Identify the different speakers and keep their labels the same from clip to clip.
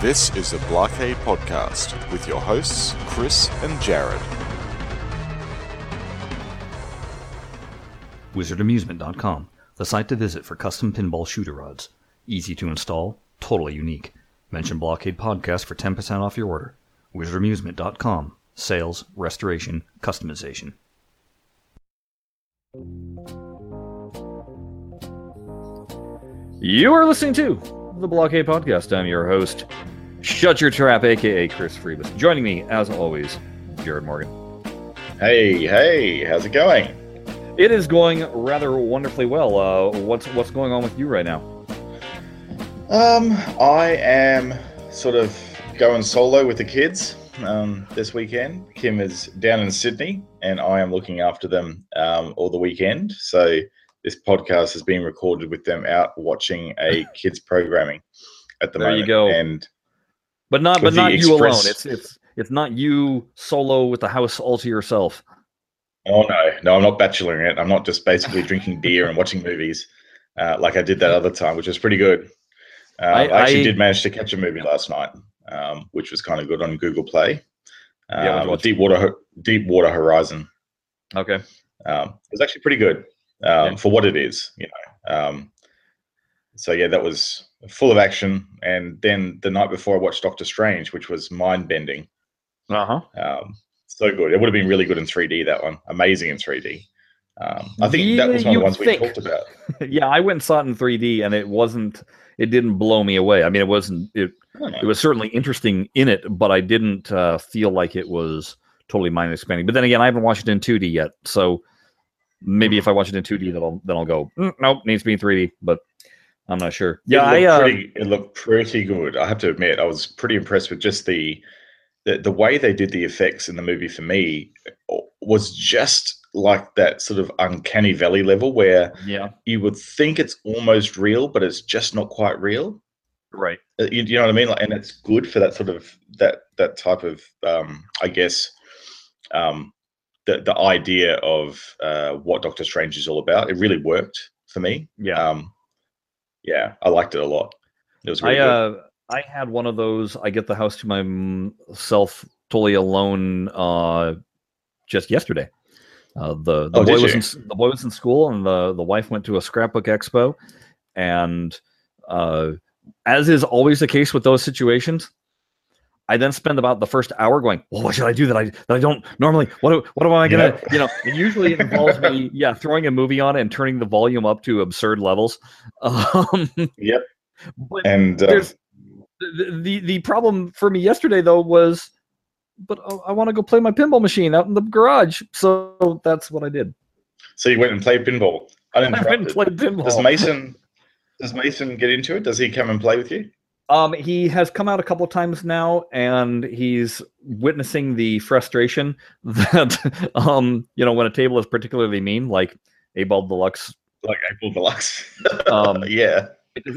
Speaker 1: This is the Blockade Podcast with your hosts, Chris and Jared.
Speaker 2: WizardAmusement.com, the site to visit for custom pinball shooter rods. Easy to install, totally unique. Mention Blockade Podcast for 10% off your order. WizardAmusement.com, sales, restoration, customization. You are listening to the Blockade Podcast. I'm your host, Shut Your Trap, aka Chris Freebus. Joining me, as always, Jared Morgan.
Speaker 3: Hey, hey, how's it going?
Speaker 2: It is going rather wonderfully well. Uh, what's what's going on with you right now?
Speaker 3: Um, I am sort of going solo with the kids um, this weekend. Kim is down in Sydney, and I am looking after them um, all the weekend. So this podcast is being recorded with them out watching a kids programming at the
Speaker 2: There
Speaker 3: moment.
Speaker 2: you go.
Speaker 3: And
Speaker 2: But not but not you alone. It's it's it's not you solo with the house all to yourself.
Speaker 3: oh no, no, I'm not bacheloring it. I'm not just basically drinking beer and watching movies uh, like I did that other time, which was pretty good. Uh,
Speaker 2: I-
Speaker 3: I, actually
Speaker 2: I-
Speaker 3: did manage to catch a movie last night, um, which was kind of good on Google Play.
Speaker 2: Yeah, what'd you
Speaker 3: Um,
Speaker 2: watch?
Speaker 3: Deepwater, Deepwater Horizon.
Speaker 2: Okay.
Speaker 3: Um, it was actually pretty good um,
Speaker 2: Yeah.
Speaker 3: for what it is, you know. Um, so yeah, that was full of action. And then the night before, I watched Doctor Strange, which was mind bending.
Speaker 2: Uh huh.
Speaker 3: Um, so good. It would have been really good in 3D. That one, amazing in 3D. Um, I think that was one of the ones we talked about.
Speaker 2: yeah, I went and saw it in 3D, and it wasn't. It didn't blow me away. I mean, it wasn't. It
Speaker 3: I don't know.
Speaker 2: it was certainly interesting in it, but I didn't uh, feel like it was totally mind expanding. But then again, I haven't watched it in 2D yet, so maybe if I watch it in 2D, then I'll then I'll go. "Mm, nope, needs to be in 3D. But I'm not sure. Yeah,
Speaker 3: it looked,
Speaker 2: uh,
Speaker 3: pretty, it looked pretty good. I have to admit, I was pretty impressed with just the, the the way they did the effects in the movie. For me, was just like that sort of uncanny valley level where
Speaker 2: yeah,
Speaker 3: you would think it's almost real, but it's just not quite real.
Speaker 2: right.
Speaker 3: Uh, You, you know what I mean? Like, and it's good for that sort of that that type of, um, I guess, um, the the idea of uh, what Doctor Strange is all about. It really worked for me.
Speaker 2: Yeah.
Speaker 3: Um, yeah, I liked it a lot. It was really
Speaker 2: I
Speaker 3: good.
Speaker 2: uh I had one of those. I get the house to myself totally alone uh just yesterday. Uh, the the
Speaker 3: Oh,
Speaker 2: boy was in, the boy was in school and the the wife went to a scrapbook expo, and uh, as is always the case with those situations, I then spend about the first hour going, "Well, what should I do that I that I don't normally? What what am I gonna
Speaker 3: Yeah.
Speaker 2: you know?" And usually it involves me, yeah, throwing a movie on and turning the volume up to absurd levels. Um,
Speaker 3: Yep. And uh,
Speaker 2: the, the the problem for me yesterday though was but I- I want to go play my pinball machine out in the garage. So that's what I did.
Speaker 3: so you went and played pinball. I didn't.
Speaker 2: I went and played pinball.
Speaker 3: Does Mason? Does Mason get into it? Does he come and play with you?
Speaker 2: Um, he has come out a couple of times now, and he's witnessing the frustration that um, you know, when a table is particularly mean, like Eight Ball Deluxe.
Speaker 3: Like April Deluxe?
Speaker 2: Um,
Speaker 3: yeah.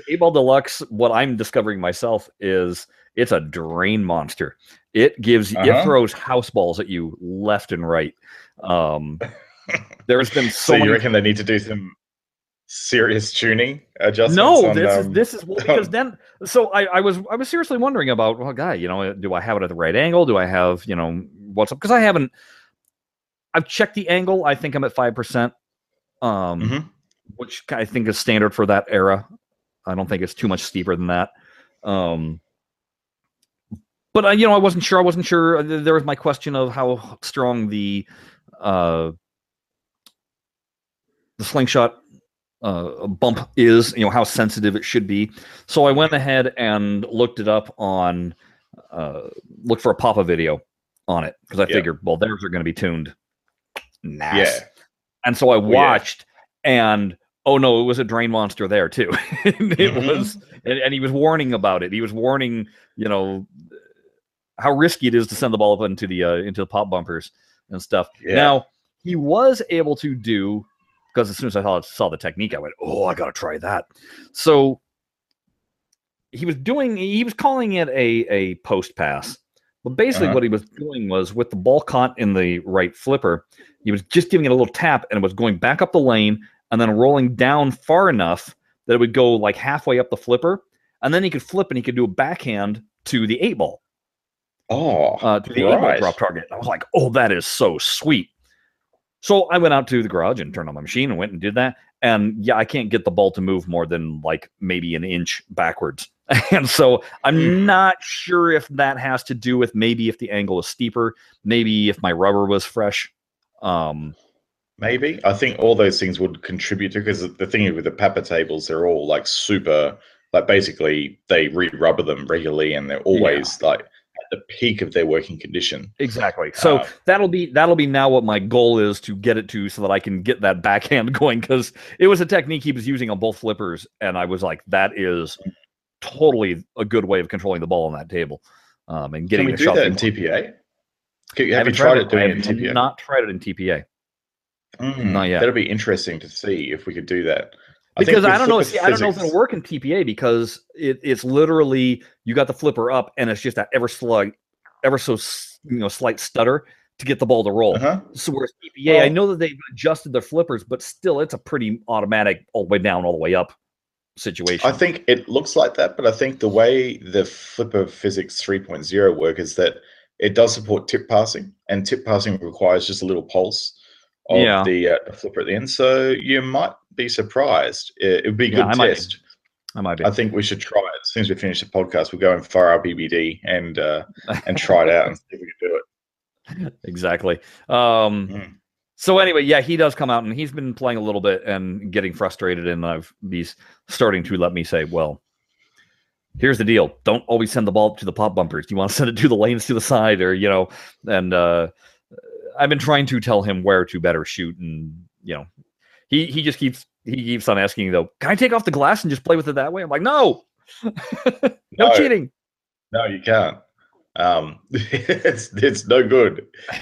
Speaker 2: Eight Ball Deluxe, what I'm discovering myself is it's a drain monster. It gives it
Speaker 3: Uh-huh.
Speaker 2: throws house balls at you left and right. Um, there's been
Speaker 3: So,
Speaker 2: so,
Speaker 3: you
Speaker 2: many
Speaker 3: reckon they need to do some serious tuning adjustments?
Speaker 2: No, this is this is well, because then. So I, I was I was seriously wondering about well, guy, you know, do I have it at the right angle? Do I have you know what's up? Because I haven't. I've checked the angle. I think I'm at five percent, um,
Speaker 3: Mhm.
Speaker 2: which I think is standard for that era. I don't think it's too much steeper than that. Um, but I, you know, I wasn't sure. I wasn't sure. Uh, There was my question of how strong the uh, the slingshot uh, bump is, you know, how sensitive it should be. So I went ahead and looked it up on, uh, looked for a Papa video on it because I
Speaker 3: Yeah.
Speaker 2: figured, well, theirs are going to be tuned. Nice.
Speaker 3: Yeah.
Speaker 2: And so I
Speaker 3: yeah.
Speaker 2: watched, and oh no, it was a drain monster there too. it
Speaker 3: Mhm.
Speaker 2: was, and, and he was warning about it. He was warning, you know, how risky it is to send the ball up into the uh, into the pop bumpers and stuff.
Speaker 3: Yeah.
Speaker 2: Now he was able to do because as soon as I saw, saw the technique, I went, "Oh, I got to try that." So he was doing, he was calling it a a post pass, but basically
Speaker 3: Uh-huh.
Speaker 2: what he was doing was with the ball caught in the right flipper, he was just giving it a little tap and it was going back up the lane and then rolling down far enough that it would go like halfway up the flipper and then he could flip and he could do a backhand to the eight ball,
Speaker 3: Oh,
Speaker 2: uh, to the eight ball drop target. I was like, oh, that is so sweet. So I went out to the garage and turned on my machine and went and did that. And yeah, I can't get the ball to move more than like maybe an inch backwards. And so I'm
Speaker 3: Hmm.
Speaker 2: not sure if that has to do with maybe if the angle is steeper, maybe if my rubber was fresh. Um,
Speaker 3: Maybe I think all those things would contribute to because the thing with the Papa tables, they're all like super, like basically they re-rubber them regularly and they're always like at the peak of their working condition.
Speaker 2: Exactly. So
Speaker 3: Uh,
Speaker 2: that'll be that'll be now what my goal is to get it to, so that I can get that backhand going. Because it was a technique he was using on both flippers, and I was like, that is totally a good way of controlling the ball on that table, um, and
Speaker 3: Can
Speaker 2: getting
Speaker 3: we
Speaker 2: the
Speaker 3: do
Speaker 2: shot.
Speaker 3: that in. TPA? Can- Have you tried it doing it in TPA?
Speaker 2: Not tried it in TPA
Speaker 3: Mm,
Speaker 2: not yet.
Speaker 3: That'll be interesting to see if we could do that. I
Speaker 2: because I don't know. See, I don't know if it'll work in TPA because it, it's literally you got the flipper up and it's just that ever slug, ever so you know slight stutter to get the ball to roll.
Speaker 3: Uh-huh.
Speaker 2: So whereas TPA, I know that they've adjusted their flippers, but still, it's a pretty automatic all the way down, all the way up situation.
Speaker 3: I think it looks like that, but I think the way the Flipper Physics 3.0 work is that it does support tip passing, and tip passing requires just a little pulse of
Speaker 2: Yeah.
Speaker 3: the, uh, flipper at the end. So you might be surprised. It would be a
Speaker 2: Yeah,
Speaker 3: good
Speaker 2: I might
Speaker 3: test.
Speaker 2: I might be.
Speaker 3: I think we should try it as soon as we finish the podcast. We'll go and fire our BBD and uh, and try it out and see if we can do it.
Speaker 2: exactly. Um,
Speaker 3: Mm.
Speaker 2: So anyway, yeah, he does come out and he's been playing a little bit and getting frustrated, and I've he's starting to let me say, well. Here's the deal. Don't always send the ball up to the pop bumpers. Do you want to send it to the lanes to the side or, you know, and uh I've been trying to tell him where to better shoot and you know, he he just keeps he keeps on asking though, can I take off the glass and just play with it that way? I'm like, no. no,
Speaker 3: No.
Speaker 2: cheating.
Speaker 3: No, you can't. Um, it's it's no good.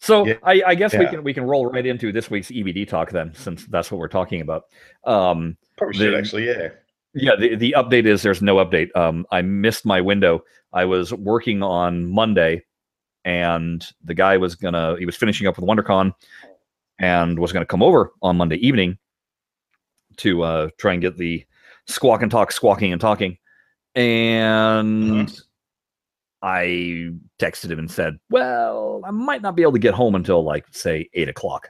Speaker 2: So
Speaker 3: Yeah.
Speaker 2: I, I guess we can we can roll right into this week's EBD talk then, since that's what we're talking about. Um,
Speaker 3: Probably should actually. Yeah.
Speaker 2: yeah, the, the update is there's no update. Um, I missed my window. I was working on Monday, and the guy was gonna he was finishing up with WonderCon, and was gonna come over on Monday evening to uh, try and get the squawk and talk, squawking and talking, and. I texted him and said, "Well, I might not be able to get home until like say eight o'clock."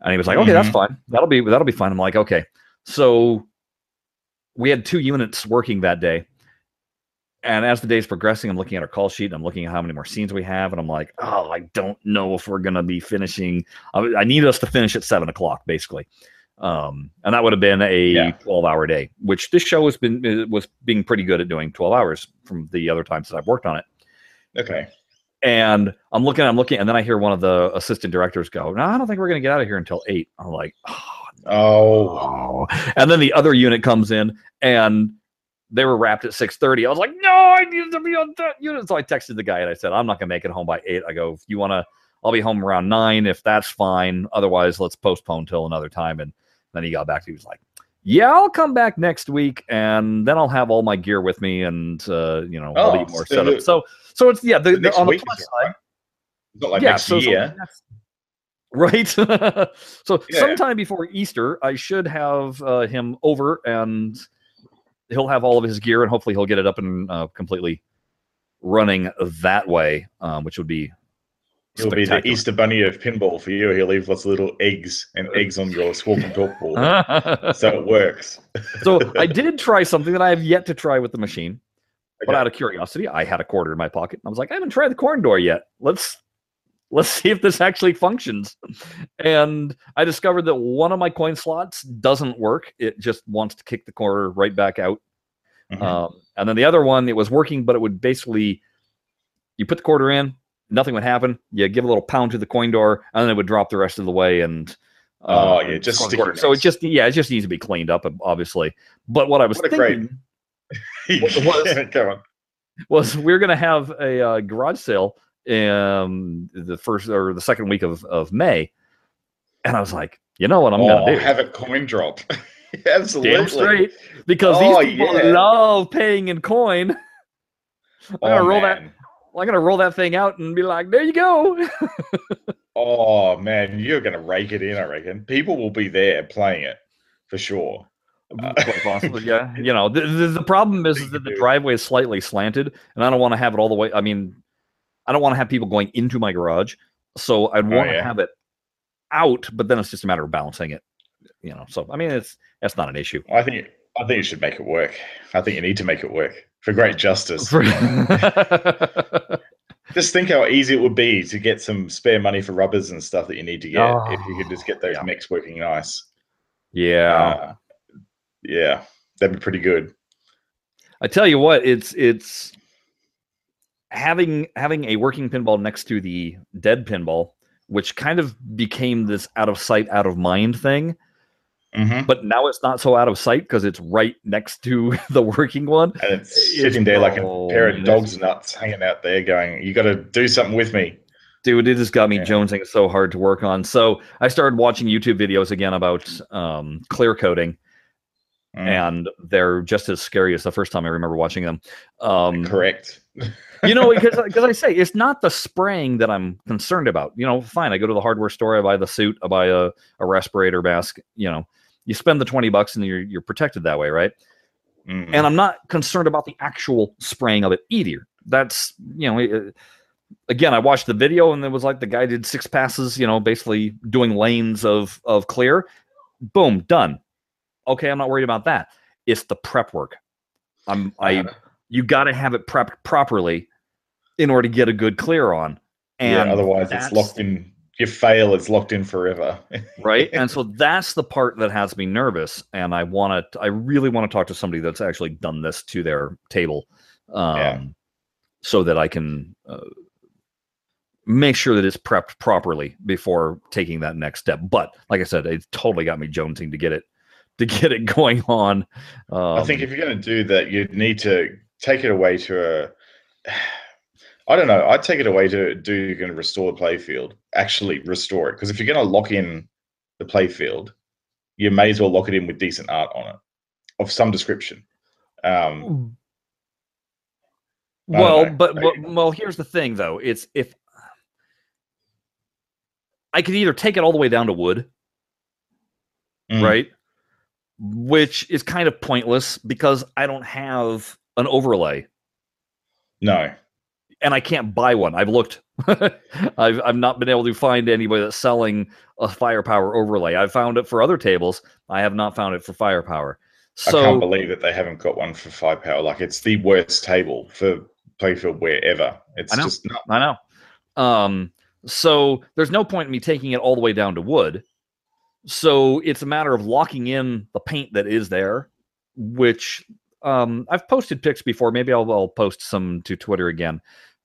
Speaker 2: And he was like, "Okay, that's
Speaker 3: Mhm.
Speaker 2: fine. That'll be that'll be fine." I'm like, "Okay." So we had two units working that day, and as the day's progressing, I'm looking at our call sheet. And I'm looking at how many more scenes we have, and I'm like, "Oh, I don't know if we're gonna be finishing. I, I need us to finish at seven o'clock, basically." Um, and that would have been a
Speaker 3: Yeah.
Speaker 2: 12 hour day, which this show has been uh, was being pretty good at doing 12 hours from the other times that I've worked on it.
Speaker 3: Okay.
Speaker 2: And I'm looking, I'm looking, and then I hear one of the assistant directors go, "No, I don't think we're going to get out of here until 8. I'm like, "Oh,
Speaker 3: Oh,
Speaker 2: no." And then the other unit comes in, and they were wrapped at 6:30. I was like, "No, I need to be on that unit." So I texted the guy and I said, "I'm not going to make it home by 8." I go, "If you want to, I'll be home around nine. If that's fine. Otherwise, let's postpone till another time." And then he got back. He was like. Yeah, I'll come back next week, and then I'll have all my gear with me, and uh, you know, I'll
Speaker 3: Oh,
Speaker 2: be more
Speaker 3: so
Speaker 2: set up. So, so it's yeah. The,
Speaker 3: the
Speaker 2: on the plus side,
Speaker 3: all right. It's not like
Speaker 2: yeah,
Speaker 3: next
Speaker 2: so, so
Speaker 3: year.
Speaker 2: that's- right. so
Speaker 3: Yeah.
Speaker 2: sometime before Easter, I should have uh, him over, and he'll have all of his gear, and hopefully he'll get it up and uh, completely running that way, um, which would be.
Speaker 3: He'll be the. Easter bunny of pinball for you. He'll leave lots of little eggs and eggs on your squawk and talk board. so it works.
Speaker 2: so I did try something that I have yet to try with the machine. But
Speaker 3: Okay.
Speaker 2: out of curiosity, I had a quarter in my pocket. I was like, I haven't tried the coin door yet. Let's let's see if this actually functions. And I discovered that one of my coin slots doesn't work. It just wants to kick the quarter right back out.
Speaker 3: Mhm.
Speaker 2: Um, and then the other one, it was working, but it would basically you put the quarter in, nothing would happen. You give a little pound to the coin door, and then it would drop the rest of the way. And
Speaker 3: Oh,
Speaker 2: uh,
Speaker 3: yeah, just
Speaker 2: the quarter. So it just yeah, it just needs to be cleaned up, obviously. But what I was
Speaker 3: What
Speaker 2: thinking was- was we're going to have a uh, garage sale um the first or the second week of, of May. And I was like, you know what I'm
Speaker 3: oh,
Speaker 2: going to do?
Speaker 3: have a coin drop. Absolutely.
Speaker 2: Damn straight. Because
Speaker 3: Oh,
Speaker 2: these people
Speaker 3: yeah.
Speaker 2: love paying in coin. I'm
Speaker 3: Oh,
Speaker 2: gonna roll that. I'm gonna roll that thing out and be like, there you go.
Speaker 3: Oh man, you're gonna rake it in. I reckon people will be there playing it for sure.
Speaker 2: Quite possibly, yeah. You know, the, the, the problem is, is that the driveway is slightly slanted, and I don't want to have it all the way. I mean, I don't want to have people going into my garage, so I'd
Speaker 3: Oh,
Speaker 2: want to have it out. But then it's just a matter of balancing it. You know, so I mean, it's that's not an issue.
Speaker 3: I think I think you should make it work. I think you need to make it work for great justice.
Speaker 2: For-
Speaker 3: Just think how easy it would be to get some spare money for rubbers and stuff that you need to get if you could just get those
Speaker 2: yeah.
Speaker 3: mechs working nice.
Speaker 2: yeah,
Speaker 3: Uh, yeah, that'd be pretty good.
Speaker 2: I tell you what, it's it's having having a working pinball next to the dead pinball, which kind of became this out of sight, out of mind thing.
Speaker 3: hmm
Speaker 2: But now it's not so out of sight because it's right next to the working one.
Speaker 3: And it's sitting there like a
Speaker 2: oh,
Speaker 3: pair of dog's nuts hanging out there, going, "You got to do something with me."
Speaker 2: Dude, it has got me
Speaker 3: Yeah.
Speaker 2: jonesing so hard to work on. So I started watching YouTube videos again about um, clear coating,
Speaker 3: Mm,
Speaker 2: and they're just as scary as the first time I remember watching them. Um,
Speaker 3: correct.
Speaker 2: you know, because because I say it's not the spraying that I'm concerned about. You know, fine, I go to the hardware store, I buy the suit, I buy a, a respirator mask. You know, you spend the twenty bucks and you're you're protected that way, right?
Speaker 3: Mm.
Speaker 2: And I'm not concerned about the actual spraying of it either. That's you know. uh, Again, I watched the video and it was like the guy did six passes, you know, basically doing lanes of of clear. Boom, done. Okay, I'm not worried about that. It's the prep work. I'm I you got to have it prepped properly in order to get a good clear on.
Speaker 3: yeah, otherwise it's locked in. You fail, it's locked in forever.
Speaker 2: right? And so that's the part that has me nervous. And I want to, I really want to talk to somebody that's actually done this to their table, um,
Speaker 3: Yeah.
Speaker 2: so that I can uh, make sure that it's prepped properly before taking that next step. But like I said, it totally got me jonesing to get it to get it going on. Um,
Speaker 3: I think if you're going to do that, you'd need to take it away to a. I don't know. I'd take it away to do you can restore the playfield. Actually, restore it because if you're going to lock in the playfield, you may as well lock it in with decent art on it of some description. Um,
Speaker 2: well,
Speaker 3: know.
Speaker 2: but,
Speaker 3: I-
Speaker 2: but well, here's the thing though. It's if I could either take it all the way down to wood,
Speaker 3: mm,
Speaker 2: right? Which is kind of pointless because I don't have an overlay
Speaker 3: No.
Speaker 2: and I can't buy one. I've looked. I've I've not been able to find anybody that's selling a firepower overlay. I've found it for other tables. I have not found it for firepower.
Speaker 3: I can't believe that they haven't got one for firepower. Like it's the worst table for playfield wherever. It's
Speaker 2: I know.
Speaker 3: just not.
Speaker 2: I know. Um, so there's no point in me taking it all the way down to wood. So it's a matter of locking in the paint that is there, which um, I've posted pics before. Maybe I'll, I'll post some to Twitter again.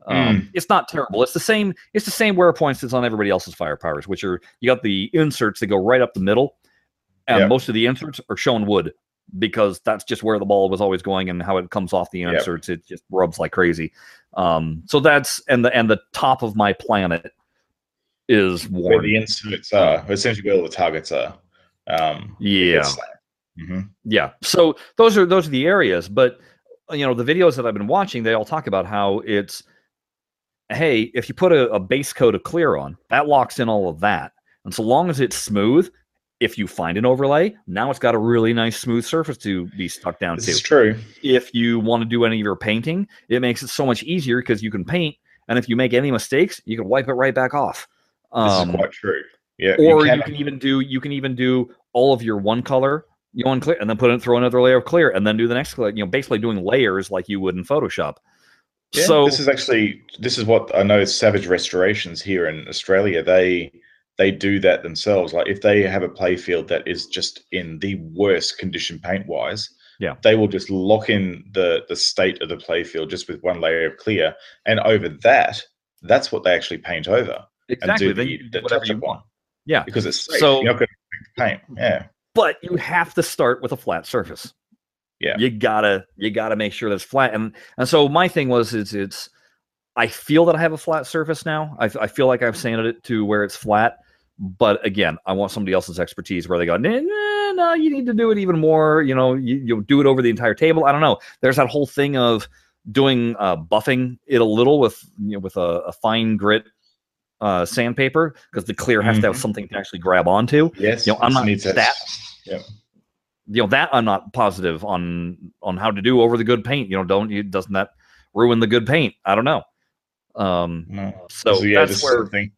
Speaker 2: Um, It's not terrible. It's the same. It's the same wear points that's on everybody else's firepowers, which are you got the inserts that go right up the middle, and
Speaker 3: Yep.
Speaker 2: most of the inserts are shown wood because that's just where the ball was always going and how it comes off the
Speaker 3: Yep.
Speaker 2: inserts. It just rubs like crazy. Um, so that's and the and the top of my planet is
Speaker 3: Where
Speaker 2: worn.
Speaker 3: the inserts are, essentially where all the targets are. Um,
Speaker 2: yeah,
Speaker 3: hmm
Speaker 2: yeah. So those are those are the areas. But you know, the videos that I've been watching, they all talk about how it's hey, if you put a, a base coat of clear on, that locks in all of that. And so long as it's smooth, if you find an overlay, now it's got a really nice smooth surface to be stuck down
Speaker 3: This
Speaker 2: to.
Speaker 3: is true.
Speaker 2: if you want to do any of your painting, it makes it so much easier because you can paint, and if you make any mistakes, you can wipe it right back off.
Speaker 3: This
Speaker 2: Um,
Speaker 3: is quite true. Yeah.
Speaker 2: or you
Speaker 3: can-
Speaker 2: can, even do you can even do all of your one color, you one clear, and then put in throw another layer of clear, and then do the next. You know, basically doing layers like you would in Photoshop.
Speaker 3: Yeah,
Speaker 2: so
Speaker 3: this is actually this is what I know. Savage Restorations here in Australia, they they do that themselves. Like if they have a playfield that is just in the worst condition paint wise,
Speaker 2: Yeah.
Speaker 3: they will just lock in the the state of the playfield just with one layer of clear, and over that, that's what they actually paint over
Speaker 2: exactly
Speaker 3: and do
Speaker 2: then
Speaker 3: the,
Speaker 2: you
Speaker 3: the
Speaker 2: do whatever you want. Yeah,
Speaker 3: because it's safe.
Speaker 2: So-
Speaker 3: You're going to paint. Yeah,
Speaker 2: but you have to start with a flat surface.
Speaker 3: Yeah.
Speaker 2: You gotta you gotta make sure that's flat. And and so my thing was it's it's I feel that I have a flat surface now. I, I feel like I've sanded it to where it's flat. But again, I want somebody else's expertise where they go, nah, nah, no, you need to do it even more. You know, you, you do it over the entire table. I don't know. There's that whole thing of doing uh, buffing it a little with you know, with a, a fine grit uh, sandpaper because the clear has to have
Speaker 3: Mhm.
Speaker 2: something to actually grab onto.
Speaker 3: yes.
Speaker 2: You know, I'm not
Speaker 3: needs
Speaker 2: that-
Speaker 3: Yeah.
Speaker 2: you know that I'm not positive on on how to do over the good paint. You know, don't you doesn't that ruin the good paint? I don't know. Um,
Speaker 3: No.
Speaker 2: so
Speaker 3: yeah,
Speaker 2: that's where
Speaker 3: the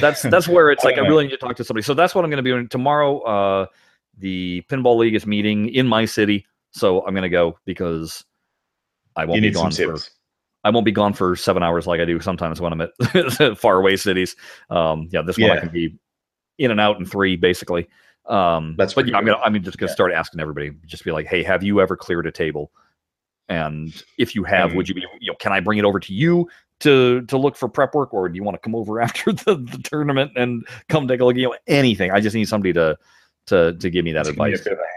Speaker 2: that's that's where it's
Speaker 3: I
Speaker 2: like I
Speaker 3: don't
Speaker 2: really need to talk to somebody. So that's what I'm going to be doing tomorrow. Uh, the pinball league is meeting in my city, so I'm going to go because I won't
Speaker 3: you
Speaker 2: be
Speaker 3: need some
Speaker 2: gone for
Speaker 3: tips.
Speaker 2: I won't be gone for seven hours like I do sometimes when I'm at far away cities. Um, yeah, this one I can be in and out in three basically. Um,
Speaker 3: That's
Speaker 2: but yeah, I'm gonna I'm just gonna
Speaker 3: Yeah.
Speaker 2: start asking everybody. Just be like, hey, have you ever cleared a table? And if you have,
Speaker 3: And-
Speaker 2: would you be you know can I bring it over to you to to look for prep work, or do you want to come over after the, the tournament and come take a look? You know, anything. I just need somebody to to to give me that
Speaker 3: Just give me a
Speaker 2: advice.
Speaker 3: bit of a hand.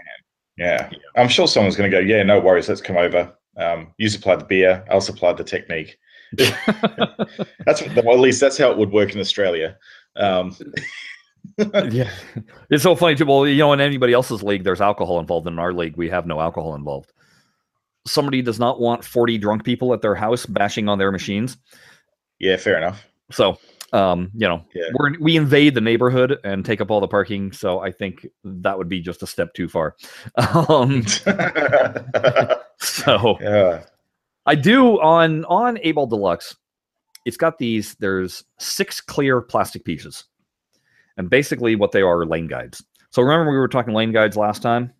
Speaker 3: Yeah. I'm sure someone's going to go, yeah, no worries. Let's come over. Um, you supply the beer. I'll supply the technique. That's well, at least that's how it would work in Australia. Um,
Speaker 2: yeah, it's so funny too. Well, you know, in anybody else's league, there's alcohol involved. In our league, we have no alcohol involved. Somebody does not want 40 drunk people at their house bashing on their machines.
Speaker 3: yeah, fair enough.
Speaker 2: So, um, you know,
Speaker 3: Yeah.
Speaker 2: we're, we invade the neighborhood and take up all the parking. So I think that would be just a step too far. Um, so
Speaker 3: yeah.
Speaker 2: I do on on Eight Ball Deluxe. It's got these. There's six clear plastic pieces, and basically what they are are lane guides. So remember we were talking lane guides last time,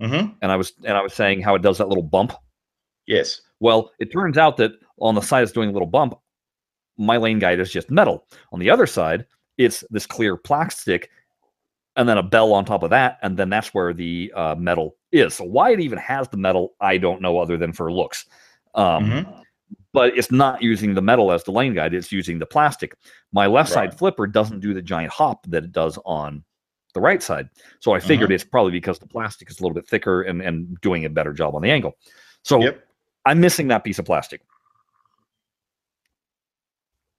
Speaker 3: hmm
Speaker 2: and I was and I was saying how it does that little bump.
Speaker 3: Yes.
Speaker 2: Well, it turns out that on the side it's doing a little bump. My lane guide is just metal. On the other side, it's this clear plastic, and then a bell on top of that, and then that's where the uh, metal is. So why it even has the metal, I don't know, other than for looks. Um,
Speaker 3: Mhm.
Speaker 2: But it's not using the metal as the lane guide; it's using the plastic. My left side flipper doesn't do the giant hop that it does on the right side. So I figured
Speaker 3: Mm-hmm.
Speaker 2: it's probably because the plastic is a little bit thicker and, and doing a better job on the angle. So
Speaker 3: Yep.
Speaker 2: I'm missing that piece of plastic.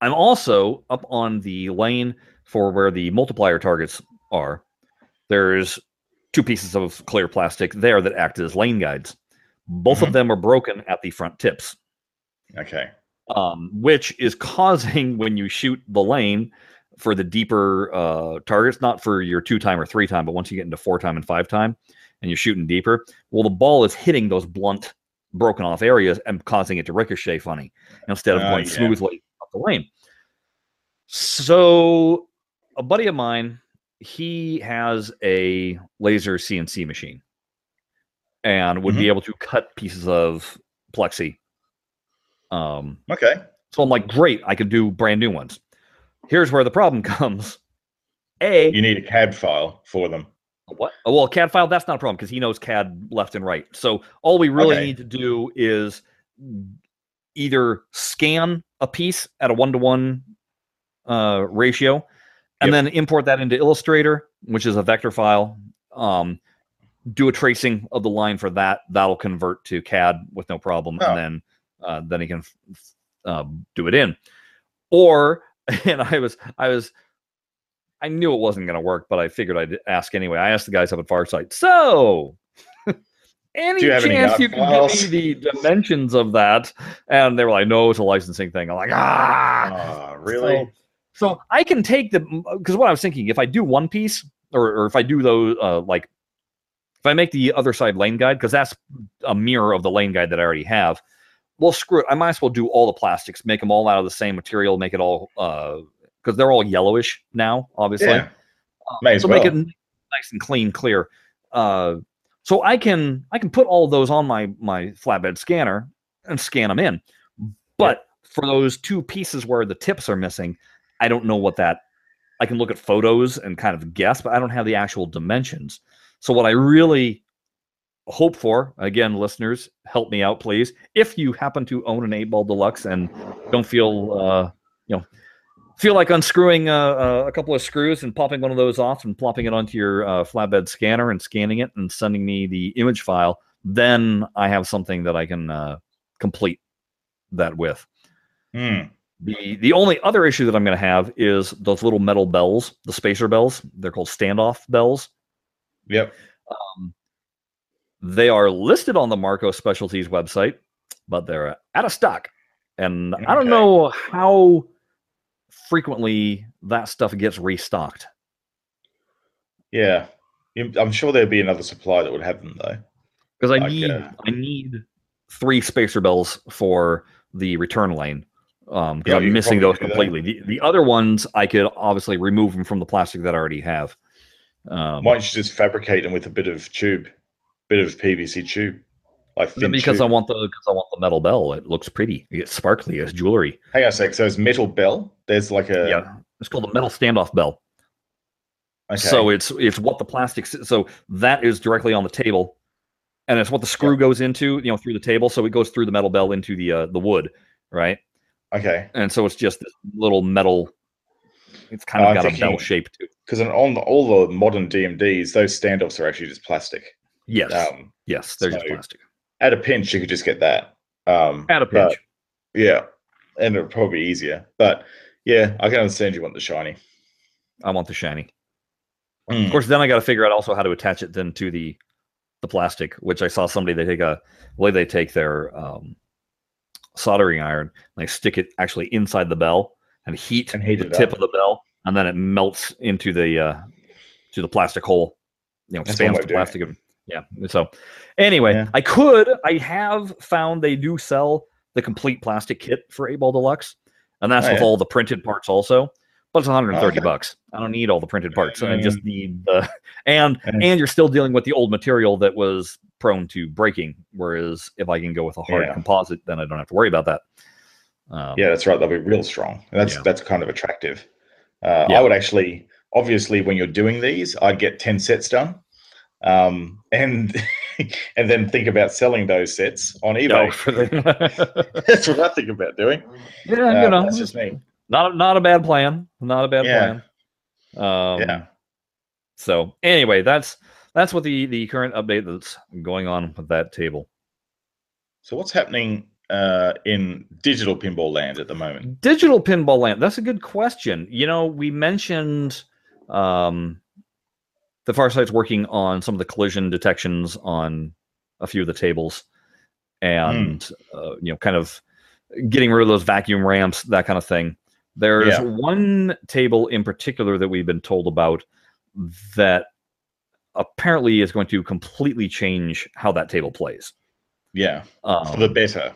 Speaker 2: I'm also up on the lane for where the multiplier targets are. There's two pieces of clear plastic there that act as lane guides. Both of
Speaker 3: Mhm.
Speaker 2: them are broken at the front tips,
Speaker 3: Okay.
Speaker 2: um, which is causing when you shoot the lane for the deeper uh, targets, not for your two time or three time, but once you get into four time and five time and you're shooting deeper, well, the ball is hitting those blunt, broken off areas and causing it to ricochet funny instead of
Speaker 3: Oh,
Speaker 2: going
Speaker 3: yeah.
Speaker 2: smoothly the lane. So, a buddy of mine, he has a laser CNC machine and would be able to cut pieces of plexi. Um,
Speaker 3: Okay.
Speaker 2: so I'm like, great, I could do brand new ones. Here's where the problem comes. A,
Speaker 3: You need a CAD file for them.
Speaker 2: what? Oh, well, CAD file, that's not a problem because he knows CAD left and right. So all we really
Speaker 3: Okay.
Speaker 2: need to do is either scan a piece at a one to one ratio and
Speaker 3: Yep.
Speaker 2: then import that into Illustrator, which is a vector file. Um, do a tracing of the line for that. That'll convert to CAD with no problem,
Speaker 3: Oh.
Speaker 2: and then uh, then he can uh, do it in. Or and I was I was I knew it wasn't going to work, but I figured I'd ask anyway. I asked the guys up at Farsight. So, any
Speaker 3: you
Speaker 2: chance you can
Speaker 3: files?"
Speaker 2: give me the dimensions of that? And they were like, "No, it's a licensing thing." I'm like, "Ah,
Speaker 3: Ah, really?
Speaker 2: so, so I can take the because what I was thinking, if I do one piece, or, or if I do those, uh, like if I make the other side lane guide, because that's a mirror of the lane guide that I already have. Well, screw it. I might as well do all the plastics, make them all out of the same material, make it all because they're all yellowish now, obviously.
Speaker 3: yeah. May as
Speaker 2: so
Speaker 3: well.
Speaker 2: make it nice and clean, clear. Uh, so I can I can put all of those on my my flatbed scanner and scan them in. But for those two pieces where the tips are missing, I don't know what that. I can look at photos and kind of guess, but I don't have the actual dimensions. So what I really hope for, again, listeners, help me out, please. If you happen to own an eight ball deluxe and don't feel, uh, you know, feel like unscrewing uh, uh, a couple of screws and popping one of those off and plopping it onto your uh, flatbed scanner and scanning it and sending me the image file, then I have something that I can uh, complete that with.
Speaker 3: Hmm.
Speaker 2: The the only other issue that I'm going to have is those little metal bells, the spacer bells. They're called standoff bells.
Speaker 3: Yep.
Speaker 2: They are listed on the Marco Specialties website, but they're out of stock. And I don't know how frequently that stuff gets restocked.
Speaker 3: Yeah. I'm sure there'd be another supply that would have them though.
Speaker 2: because I
Speaker 3: Like,
Speaker 2: need
Speaker 3: uh,
Speaker 2: I need three spacer bells for the return lane. Um, because
Speaker 3: Yeah,
Speaker 2: I'm missing those completely. The, the other ones I could obviously remove them from the plastic that I already have. Um,
Speaker 3: Why don't you just fabricate them with a bit of tube, bit of PVC tube, like
Speaker 2: because I want the because I want the metal bell. It looks pretty. It's sparkly It's jewelry.
Speaker 3: Hang on a sec. So it's metal bell. There's like a
Speaker 2: yeah, it's called a metal standoff bell.
Speaker 3: Okay.
Speaker 2: So it's it's what the plastic. So that is directly on the table, and it's what the screw goes into. You know, through the table. So it goes through the metal bell into the uh, the wood, right?
Speaker 3: okay.
Speaker 2: And so it's just this little metal. It's kind
Speaker 3: Oh,
Speaker 2: of
Speaker 3: I'm
Speaker 2: got a bell shape too.
Speaker 3: Because on the, all the modern DMDs, those standoffs are actually just plastic.
Speaker 2: Yes,
Speaker 3: Um,
Speaker 2: yes, they're just plastic.
Speaker 3: At a pinch, you could just get that. Um,
Speaker 2: At a
Speaker 3: but-
Speaker 2: pinch.
Speaker 3: yeah, and it'd probably be easier. But yeah, I can understand you want the shiny.
Speaker 2: I want the shiny.
Speaker 3: Mm.
Speaker 2: Of course, then I got to figure out also how to attach it then to the the plastic, which I saw somebody they take a way they take their um, soldering iron, and they stick it actually inside the bell and heat,
Speaker 3: And heat
Speaker 2: the tip
Speaker 3: up.
Speaker 2: of the bell, and then it melts into the uh, to the plastic hole. You know,
Speaker 3: That's
Speaker 2: expands the plastic. it. Yeah. So anyway,
Speaker 3: Yeah.
Speaker 2: I could. I have found they do sell the complete plastic kit for Eight Ball Deluxe, and that's
Speaker 3: Oh,
Speaker 2: with
Speaker 3: yeah.
Speaker 2: all the printed parts also. But it's 130
Speaker 3: okay.
Speaker 2: bucks. I don't need all the printed parts. And I just
Speaker 3: Mm.
Speaker 2: need the and and you're still dealing with the old material that was prone to breaking. Whereas if I can go with a hard
Speaker 3: Yeah.
Speaker 2: composite, then I don't have to worry about that. Um,
Speaker 3: Yeah, that's right. They'll be real strong. And that's that's kind of attractive. Uh. I would actually, obviously, when you're doing these, I'd get ten sets done, um, and and then think about selling those sets on eBay.
Speaker 2: for the-
Speaker 3: that's what I think about doing.
Speaker 2: yeah,
Speaker 3: Uh,
Speaker 2: you know,
Speaker 3: that's just me.
Speaker 2: not not a bad plan. Not a bad
Speaker 3: Yeah.
Speaker 2: plan. Um,
Speaker 3: yeah.
Speaker 2: So anyway, that's that's what the the current update that's going on with that table.
Speaker 3: So what's happening uh, in digital pinball land at the moment?
Speaker 2: Digital pinball land. That's a good question. You know, we mentioned um, the Farsight's working on some of the collision detections on a few of the tables, and uh, you know, kind of getting rid of those vacuum ramps, that kind of thing. There's
Speaker 3: Yeah.
Speaker 2: one table in particular that we've been told about that apparently is going to completely change how that table plays.
Speaker 3: Yeah,
Speaker 2: Um,
Speaker 3: for the better.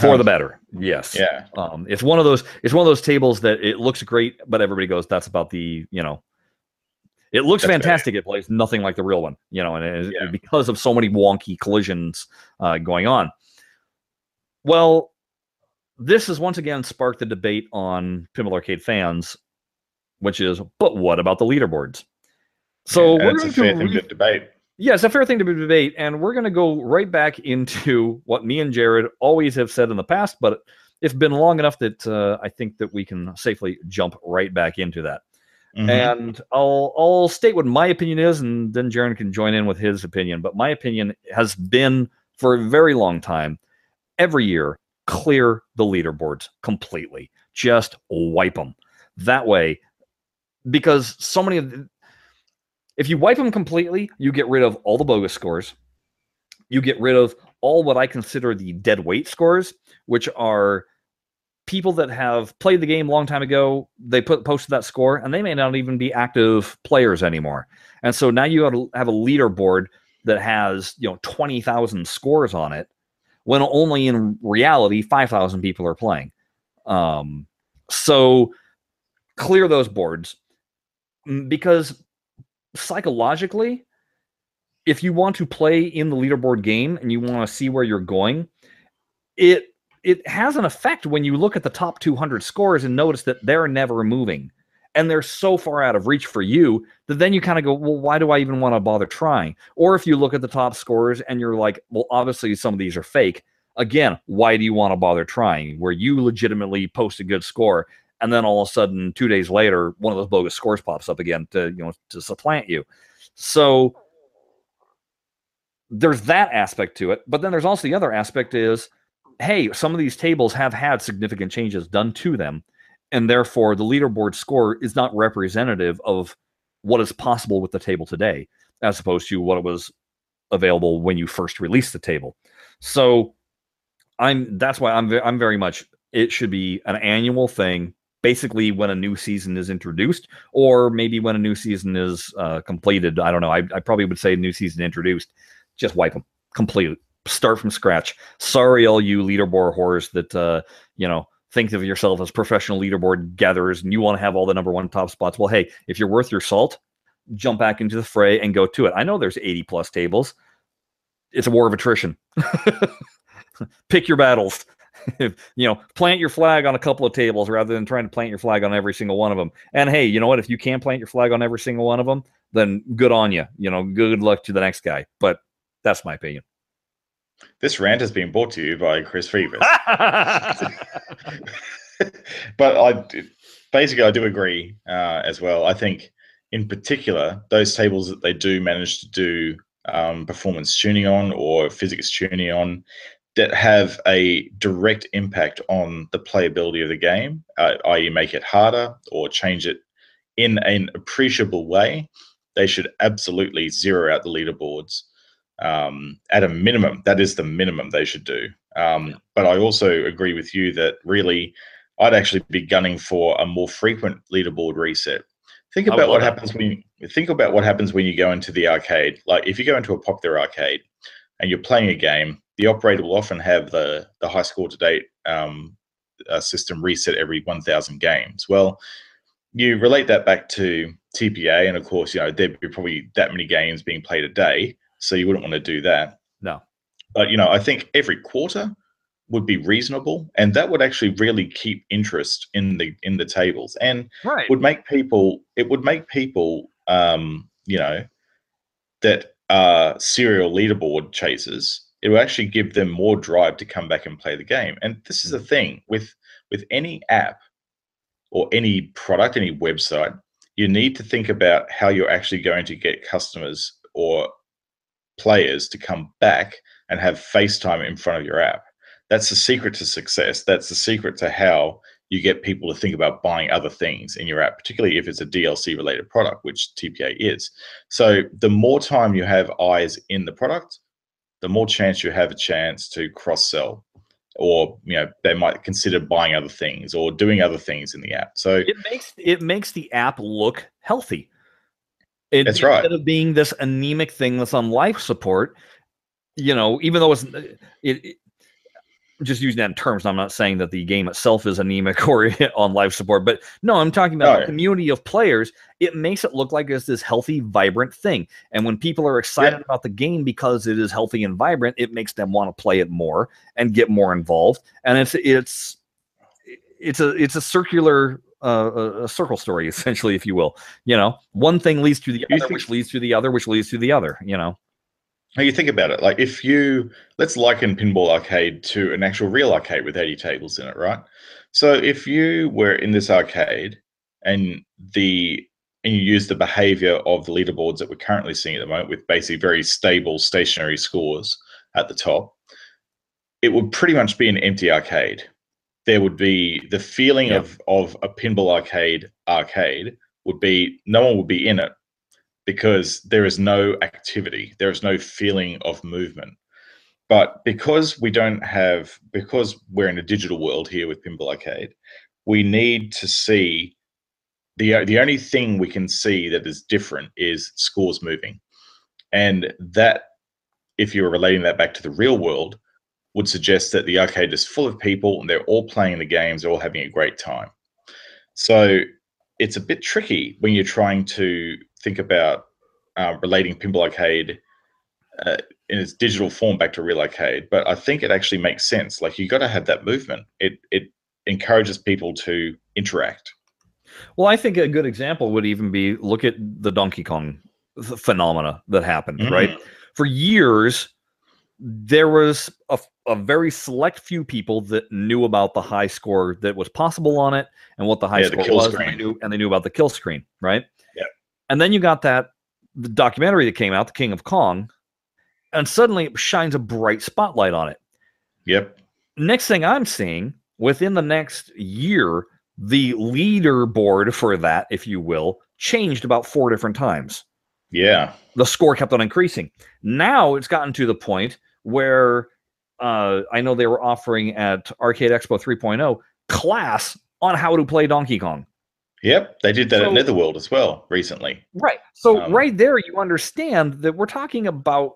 Speaker 2: for the better. Yes.
Speaker 3: yeah,
Speaker 2: Um, it's one of those. It's one of those tables that it looks great, but everybody goes, "That's about the you know." It looks
Speaker 3: That's
Speaker 2: fantastic. It plays nothing like the real one, you know, and
Speaker 3: Yeah.
Speaker 2: because of so many wonky collisions uh, going on. Well, this has once again sparked the debate on Pinball Arcade fans, which is, but what about the leaderboards? So
Speaker 3: and
Speaker 2: we're
Speaker 3: it's a
Speaker 2: going
Speaker 3: fair
Speaker 2: to
Speaker 3: thing
Speaker 2: re-
Speaker 3: to debate.
Speaker 2: yeah, it's a fair thing to debate, and we're going to go right back into what me and Jared always have said in the past, but it's been long enough that uh, I think that we can safely jump right back into that.
Speaker 3: Mhm.
Speaker 2: And I'll I'll state what my opinion is, and then Jared can join in with his opinion. But my opinion has been for a very long time, every year, clear the leaderboards completely, just wipe them. That way, because so many of the, if you wipe them completely, you get rid of all the bogus scores. You get rid of all what I consider the dead weight scores, which are people that have played the game a long time ago. They put posted that score, and they may not even be active players anymore. And so now you have a, have a leaderboard that has you know twenty thousand scores on it, when only in reality five thousand people are playing. Um, so clear those boards because psychologically if you want to play in the leaderboard game and you want to see where you're going it it has an effect when you look at the top 200 scores and notice that they're never moving. And they're so far out of reach for you that then you kind of go well why do i even want to bother trying? Or if you look at the top scores and you're like well obviously some of these are fake. Again why do you want to bother trying? Where you legitimately post a good score and then all of a sudden two days later one of those bogus scores pops up again to you know to supplant you. So there's that aspect to it but then there's also the other aspect is hey some of these tables have had significant changes done to them and therefore the leaderboard score is not representative of what is possible with the table today as opposed to what it was available when you first released the table so i'm that's why i'm i'm very much it should be an annual thing basically when a new season is introduced, or maybe when a new season is uh, completed. I don't know. I, I probably would say new season introduced. Just wipe them completely. Start from scratch. Sorry, all you leaderboard whores that uh, you know think of yourself as professional leaderboard gatherers and you want to have all the number one top spots. Well, hey, if you're worth your salt, jump back into the fray and go to it. I know there's 80 plus tables. It's a war of attrition. Pick your battles. you know, plant your flag on a couple of tables rather than trying to plant your flag on every single one of them. And hey, you know what? If you can plant your flag on every single one of them, then good on you. You know, good luck to the next guy. But that's my opinion.
Speaker 3: This rant has been brought to you by Chris Phoebus. but I basically I do agree uh, as well. I think in particular those tables that they do manage to do um, performance tuning on or physics tuning on that have a direct impact on the playability of the game, uh, i.e., make it harder or change it in an appreciable way, they should absolutely zero out the leaderboards. Um, at a minimum, that is the minimum they should do. Um, but I also agree with you that really, I'd actually be gunning for a more frequent leaderboard reset. Think about what happens when you think about what happens when you go into the arcade. Like if you go into a popular arcade and you're playing a game, the operator will often have the the high score to date um, uh, system reset every 1,000 games. Well, you relate that back to TPA, and of course, you know there'd be probably that many games being played a day, so you wouldn't want to do that.
Speaker 2: No,
Speaker 3: but you know, I think every quarter would be reasonable, and that would actually really keep interest in the in the tables, and
Speaker 2: right.
Speaker 3: would make people. It would make people, um, you know, that are serial leaderboard chasers it will actually give them more drive to come back and play the game. And this is the mm. thing with with any app or any product, any website, you need to think about how you're actually going to get customers or players to come back and have FaceTime in front of your app. That's the secret to success. That's the secret to how you get people to think about buying other things in your app, particularly if it's a DLC related product, which TPA is. So the more time you have eyes in the product, the more chance you have a chance to cross sell or you know they might consider buying other things or doing other things in the app so
Speaker 2: it makes it makes the app look healthy it,
Speaker 3: that's right
Speaker 2: instead of being this anemic thing that's on life support you know even though it's uh, it, it just using that in terms. I'm not saying that the game itself is anemic or on life support, but no, I'm talking about oh, the community of players. It makes it look like it's this healthy, vibrant thing. And when people are excited yeah. about the game because it is healthy and vibrant, it makes them want to play it more and get more involved. And it's it's it's a it's a circular uh, a circle story essentially, if you will. You know, one thing leads to the other, which leads to the other, which leads to the other. You know.
Speaker 3: Now you think about it, like if you let's liken Pinball Arcade to an actual real arcade with 80 tables in it, right? So if you were in this arcade and the and you use the behavior of the leaderboards that we're currently seeing at the moment with basically very stable stationary scores at the top, it would pretty much be an empty arcade. There would be the feeling yeah. of of a pinball arcade arcade would be no one would be in it because there is no activity, there is no feeling of movement. But because we don't have, because we're in a digital world here with Pinball Arcade, we need to see the the only thing we can see that is different is scores moving, and that if you were relating that back to the real world, would suggest that the arcade is full of people and they're all playing the games, they're all having a great time. So it's a bit tricky when you're trying to think about uh, relating Pinball Arcade uh, in its digital form back to real arcade. But I think it actually makes sense. Like you got to have that movement. It it encourages people to interact.
Speaker 2: Well, I think a good example would even be look at the Donkey Kong phenomena that happened. Mm-hmm. Right for years, there was a, a very select few people that knew about the high score that was possible on it and what the high yeah, score the was, and they, knew, and they knew about the kill screen, right? Yeah. And then you got that the documentary that came out, The King of Kong, and suddenly it shines a bright spotlight on it.
Speaker 3: Yep.
Speaker 2: Next thing I'm seeing within the next year, the leaderboard for that, if you will, changed about four different times.
Speaker 3: Yeah.
Speaker 2: The score kept on increasing. Now it's gotten to the point where uh, I know they were offering at Arcade Expo 3.0 class on how to play Donkey Kong.
Speaker 3: Yep, they did that
Speaker 2: So-
Speaker 3: at Netherworld as well recently.
Speaker 2: Right. So
Speaker 3: Um,
Speaker 2: right there, you understand that we're talking about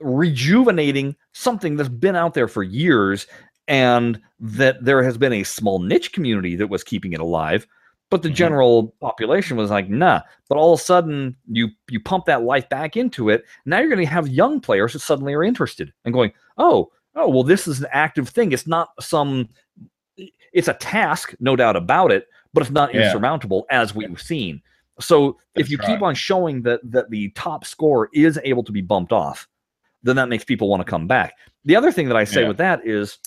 Speaker 2: rejuvenating something that's been out there for years, and that there has been a small niche community that was keeping it alive, but the
Speaker 3: Mhm.
Speaker 2: general population was like, nah. But all of a sudden, you you pump that life back into it. Now you're going to have young players that suddenly are interested and going, oh, oh, well, this is an active thing. It's not some. It's a task, no doubt about it, but it's not
Speaker 3: Yeah.
Speaker 2: insurmountable as we've seen. So if you
Speaker 3: right.
Speaker 2: keep on showing that that the top score is able to be bumped off, then that makes people want to come back. The other thing that I say
Speaker 3: Yeah.
Speaker 2: with that is,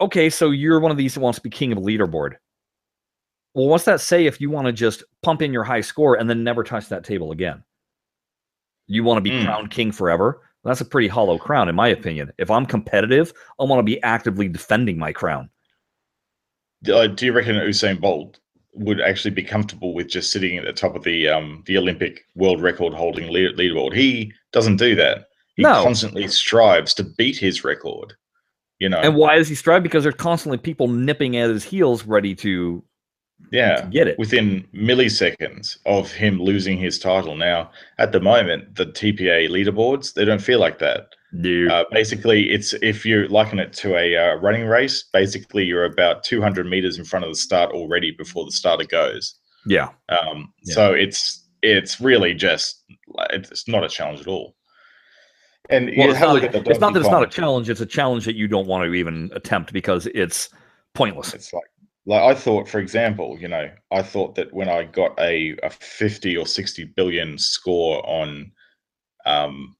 Speaker 2: okay, so you're one of these that wants to be king of a leaderboard. Well, what's that say if you want to just pump in your high score and then never touch that table again? You want to be
Speaker 3: Mm.
Speaker 2: crowned king forever? That's a pretty hollow crown, in my opinion. If I'm competitive, I want to be actively defending my crown.
Speaker 3: Uh, do you reckon Usain Bolt would actually be comfortable with just sitting at the top of the um, the Olympic world record holding lead- leaderboard? He doesn't do that. He
Speaker 2: No.
Speaker 3: constantly strives to beat his record. You know,
Speaker 2: And why does he strive? Because there's constantly people nipping at his heels, ready to,
Speaker 3: yeah,
Speaker 2: get it.
Speaker 3: within milliseconds of him losing his title. Now, at the moment, the TPA leaderboards they don't feel like that. Uh, basically, it's if you liken it to a uh, running race. Basically, you're about 200 meters in front of the start already before the starter goes.
Speaker 2: yeah.
Speaker 3: Um,
Speaker 2: Yeah.
Speaker 3: So it's it's really just it's not a challenge at all. And
Speaker 2: Well, it's not,
Speaker 3: look at the
Speaker 2: it's not that it's not a challenge. It's a challenge that you don't want to even attempt because it's pointless.
Speaker 3: It's like like I thought, for example, you know, I thought that when I got a, a 50 or 60 billion score on um,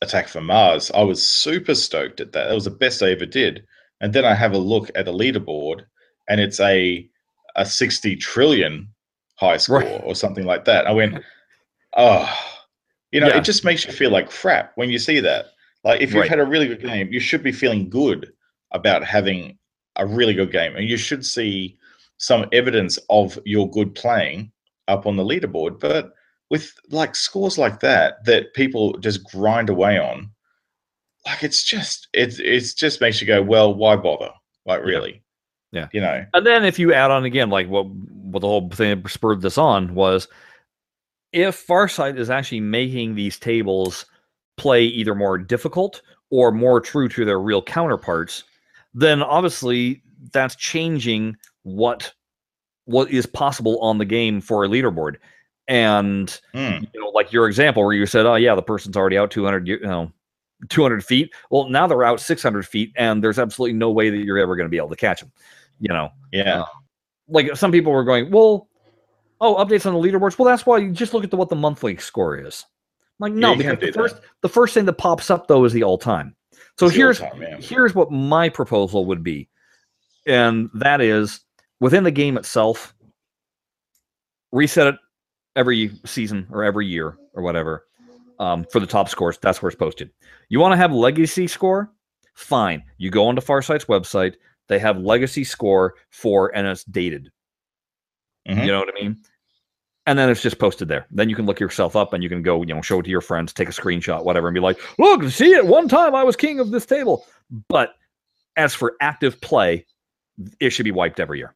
Speaker 3: Attack from Mars, I was super stoked at that. That was the best I ever did. And then I have a look at the leaderboard, and it's a a 60 trillion high score
Speaker 2: Right.
Speaker 3: or something like that. I went, oh, you know,
Speaker 2: Yeah.
Speaker 3: it just makes you feel like crap when you see that. Like if you've
Speaker 2: Right.
Speaker 3: had a really good game, you should be feeling good about having a really good game, and you should see some evidence of your good playing up on the leaderboard. But with like scores like that, that people just grind away on, like it's just it's it's just makes you go, well, why bother? Like really,
Speaker 2: Yeah.
Speaker 3: you know,
Speaker 2: And then if you add on again, like what what the whole thing spurred this on was if Farsight is actually making these tables play either more difficult or more true to their real counterparts, then obviously that's changing what what is possible on the game for a leaderboard. And
Speaker 3: Hmm.
Speaker 2: you know, like your example where you said, "Oh yeah, the person's already out 200, you know, 200 feet." Well, now they're out 600 feet, and there's absolutely no way that you're ever going to be able to catch them. You know,
Speaker 3: yeah,
Speaker 2: like some people were going, "Well, oh, updates on the leaderboards." Well, that's why you just look at the, what the monthly score is. I'm like, no,
Speaker 3: you
Speaker 2: because the first
Speaker 3: that.
Speaker 2: the first thing that pops up though is the all time. So
Speaker 3: It's
Speaker 2: here's here's what my proposal would be, and that is within the game itself, reset it every season or every year or whatever um, for the top scores. That's where it's posted. You want to have legacy score? Fine. You go onto Farsight's website. They have legacy score for, and it's dated.
Speaker 3: Mhm.
Speaker 2: You know what I mean? And then it's just posted there. Then you can look yourself up and you can go, you know, show it to your friends, take a screenshot, whatever, and be like, look, see it. One time I was king of this table. But as for active play, it should be wiped every year.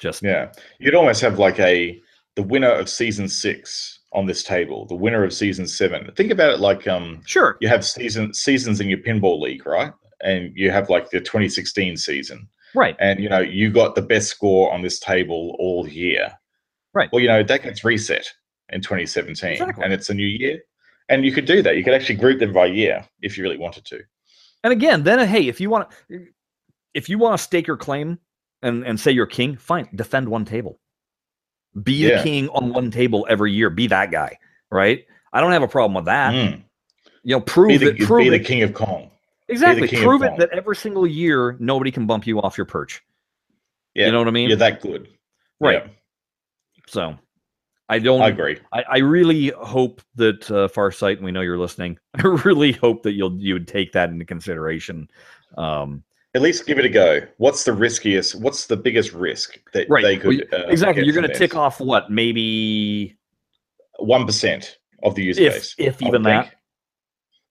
Speaker 2: Just
Speaker 3: Yeah, you'd almost have like a the winner of season six on this table, the winner of season seven. Think about it like um
Speaker 2: sure.
Speaker 3: you have season seasons in your pinball league, right? And you have like the 2016 season,
Speaker 2: Right.
Speaker 3: and you know you got the best score on this table all year.
Speaker 2: Right.
Speaker 3: Well, you know that gets reset in 2017,
Speaker 2: Exactly.
Speaker 3: and it's a new year. And you could do that. You could actually group them by year if you really wanted to.
Speaker 2: And again, then hey, if you want if you want to stake your claim and, and say you're king, fine, defend one table. Be
Speaker 3: Yeah.
Speaker 2: the king on one table every year. Be that guy. Right. I don't have a problem with that.
Speaker 3: Mm.
Speaker 2: You know, prove
Speaker 3: Be, the,
Speaker 2: it. Prove
Speaker 3: be the king of Kong.
Speaker 2: Exactly. Prove it
Speaker 3: Kong.
Speaker 2: that every single year nobody can bump you off your perch.
Speaker 3: Yeah,
Speaker 2: You know what I mean?
Speaker 3: You're that good.
Speaker 2: Right.
Speaker 3: Yeah,
Speaker 2: So I don't
Speaker 3: I agree.
Speaker 2: I, I really hope that uh, Farsight, and we know you're listening. I really hope that you'll you would take that into consideration. Um,
Speaker 3: At least give it a go. What's the riskiest? What's the biggest risk that
Speaker 2: right,
Speaker 3: they
Speaker 2: Well,
Speaker 3: could uh,
Speaker 2: exactly. You're going to tick off what maybe
Speaker 3: one percent of the user
Speaker 2: if
Speaker 3: base,
Speaker 2: if even
Speaker 3: think.
Speaker 2: that.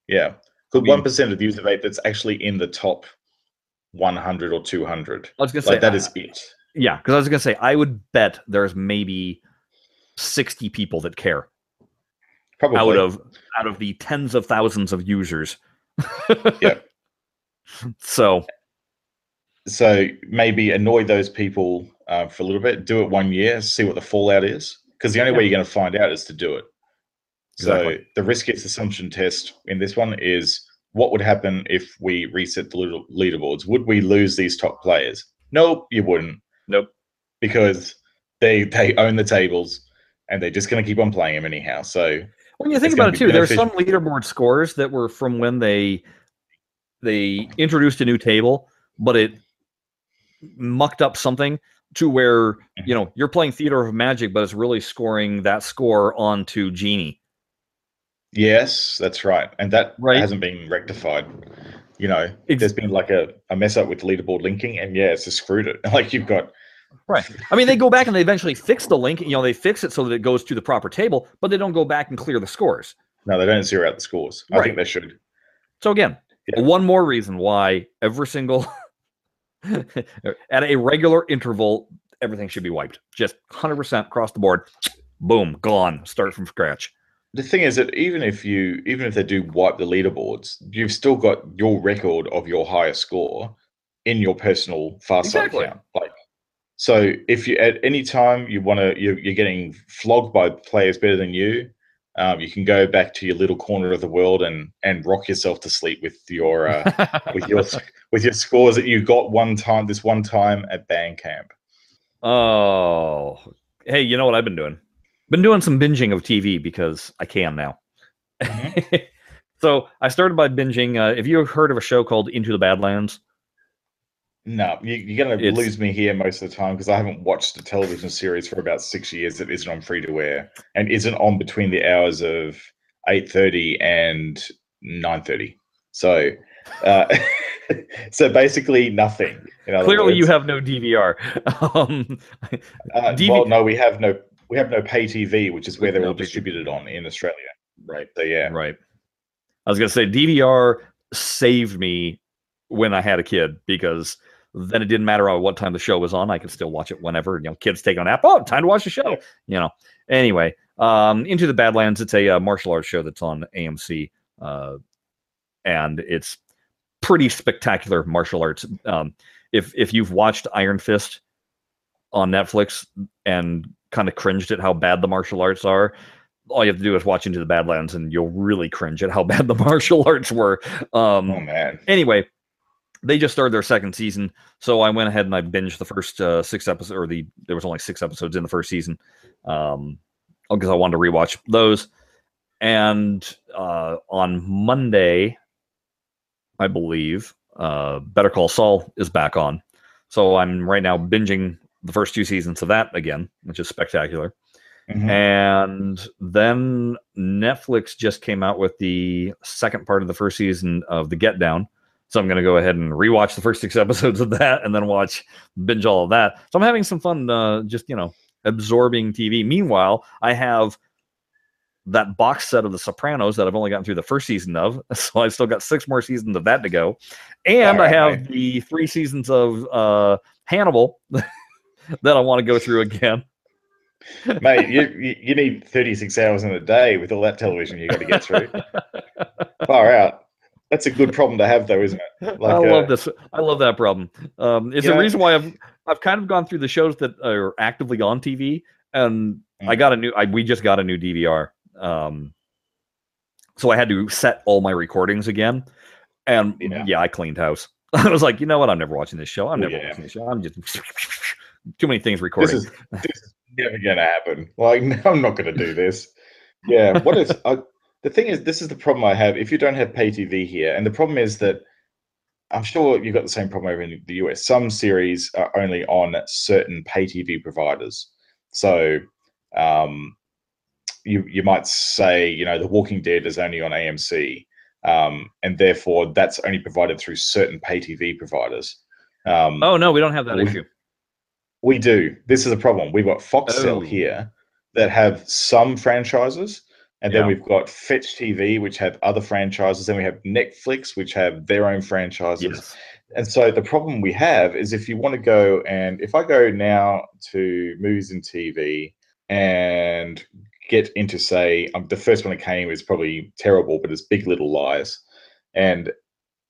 Speaker 3: Yeah, could one percent of the user base that's actually in the top 100 or 200.
Speaker 2: I was gonna say
Speaker 3: that
Speaker 2: uh,
Speaker 3: is it.
Speaker 2: Yeah, because I was gonna say I would bet there's maybe sixty people that care
Speaker 3: Probably.
Speaker 2: out of out of the tens of thousands of users.
Speaker 3: Yep.
Speaker 2: So
Speaker 3: so maybe annoy those people uh, for a little bit. Do it one year, see what the fallout is, because the only way you're going to find out is to do it. So
Speaker 2: Exactly.
Speaker 3: the risk assumption test in this one is what would happen if we reset the leaderboards? Would we lose these top players? Nope, you wouldn't.
Speaker 2: Nope.
Speaker 3: because they they own the tables and they're just going to keep on playing them anyhow. So
Speaker 2: when you think about it too, there's
Speaker 3: beneficial.
Speaker 2: some leaderboard scores that were from when they they introduced a new table, but it mucked up something to where you know you're playing Theater of Magic, but it's really scoring that score onto Genie.
Speaker 3: yes, that's right, and that
Speaker 2: Right.
Speaker 3: hasn't been rectified. You know, there's been like a, a mess up with leaderboard linking, and yeah, it's just screwed it. Like you've got
Speaker 2: Right. I mean, they go back and they eventually fix the link. You know, they fix it so that it goes to the proper table, but they don't go back and clear the scores.
Speaker 3: no, they don't zero out the scores. I think they should.
Speaker 2: So again,
Speaker 3: Yeah.
Speaker 2: one more reason why every single at a regular interval, everything should be wiped. Just 100% across the board. Boom, gone. Start from scratch.
Speaker 3: The thing is that even if you even if they do wipe the leaderboards, you've still got your record of your highest score in your personal fast
Speaker 2: Exactly.
Speaker 3: account. Like so if you at any time you want to you're, you're getting flogged by players better than you, um, you can go back to your little corner of the world and and rock yourself to sleep with your uh, with your with your scores that you got one time this one time at band camp.
Speaker 2: oh, hey, you know what I've been doing? Been doing some binging of TV because I can now. so I started by binging. Uh, have you heard of a show called Into the Badlands?
Speaker 3: No, you, you're going to lose me here most of the time because I haven't watched a television series for about six years that isn't on free to air and isn't on between the hours of eight thirty and nine thirty. So, uh, so basically nothing.
Speaker 2: Clearly, you have no DVR. um,
Speaker 3: Uh,
Speaker 2: DV
Speaker 3: well, no, we have no. We have no pay TV, which is where they're
Speaker 2: No
Speaker 3: all distributed on in Australia. Right. So yeah.
Speaker 2: Right. I was gonna say DVR saved me when I had a kid because then it didn't matter what time the show was on. I could still watch it whenever. You know, kids take a nap. Oh, time to watch the show. You know. Anyway, um, Into the Badlands. It's a uh, martial arts show that's on AMC, uh, and it's pretty spectacular martial arts. Um, if if you've watched Iron Fist on Netflix and kind of cringed at how bad the martial arts are, all you have to do is watch Into the Badlands, and you'll really cringe at how bad the martial arts were. Um,
Speaker 3: Oh man.
Speaker 2: anyway, they just started their second season, so I went ahead and I binged the first uh, six episodes, or the there was only six episodes in the first season, um, because I wanted to rewatch those. And uh, on Monday, I believe, uh, Better Call Saul is back on, so I'm right now binging the first two seasons of that again, which is spectacular.
Speaker 3: Mhm.
Speaker 2: And then Netflix just came out with the second part of the first season of The Get Down. So I'm going to go ahead and rewatch the first six episodes of that and then watch, binge all of that. So I'm having some fun uh, just, you know, absorbing TV. Meanwhile, I have that box set of The Sopranos that I've only gotten through the first season of. So I've still got six more seasons of that to go. And
Speaker 3: All
Speaker 2: I have
Speaker 3: mate.
Speaker 2: the three seasons of uh, Hannibal that I want to go through again.
Speaker 3: Mate, you, you need 36 hours in a day with all that television you got to get through. Far out. That's a good problem to have, though, isn't it? Like,
Speaker 2: I love
Speaker 3: uh,
Speaker 2: this. I love that problem. Um, it's the
Speaker 3: know-
Speaker 2: reason why I've I've kind of gone through the shows that are actively on TV, and I
Speaker 3: Mm.
Speaker 2: got a new. I, we just got a new DVR, um, so I had to set all my recordings again, and yeah,
Speaker 3: Yeah.
Speaker 2: I cleaned house. I was like, you know what? I'm never watching this show. I'm never
Speaker 3: yeah.
Speaker 2: watching this show. I'm just too many things
Speaker 3: This is this is never going to happen. Like, no, I'm not going to do this. Yeah. What is I, the thing? Is this is the problem I have if you don't have pay TV here, and the problem is that I'm sure you've got the same problem over in the US. Some series are only on certain pay TV providers. So, um, you you might say, you know, The Walking Dead is only on AMC, um, and therefore that's only provided through certain pay TV providers. Um,
Speaker 2: oh no, we don't have that
Speaker 3: we-
Speaker 2: issue.
Speaker 3: We do. This is a problem. We've got Foxtel
Speaker 2: Oh.
Speaker 3: here that have some franchises, and then we've got Fetch TV, which have other franchises. and we have Netflix, which have their own franchises.
Speaker 2: Yes.
Speaker 3: And so the problem we have is if you want to go and if I go now to movies and TV and get into say um, the first one that came is probably terrible, but it's Big Little Lies, and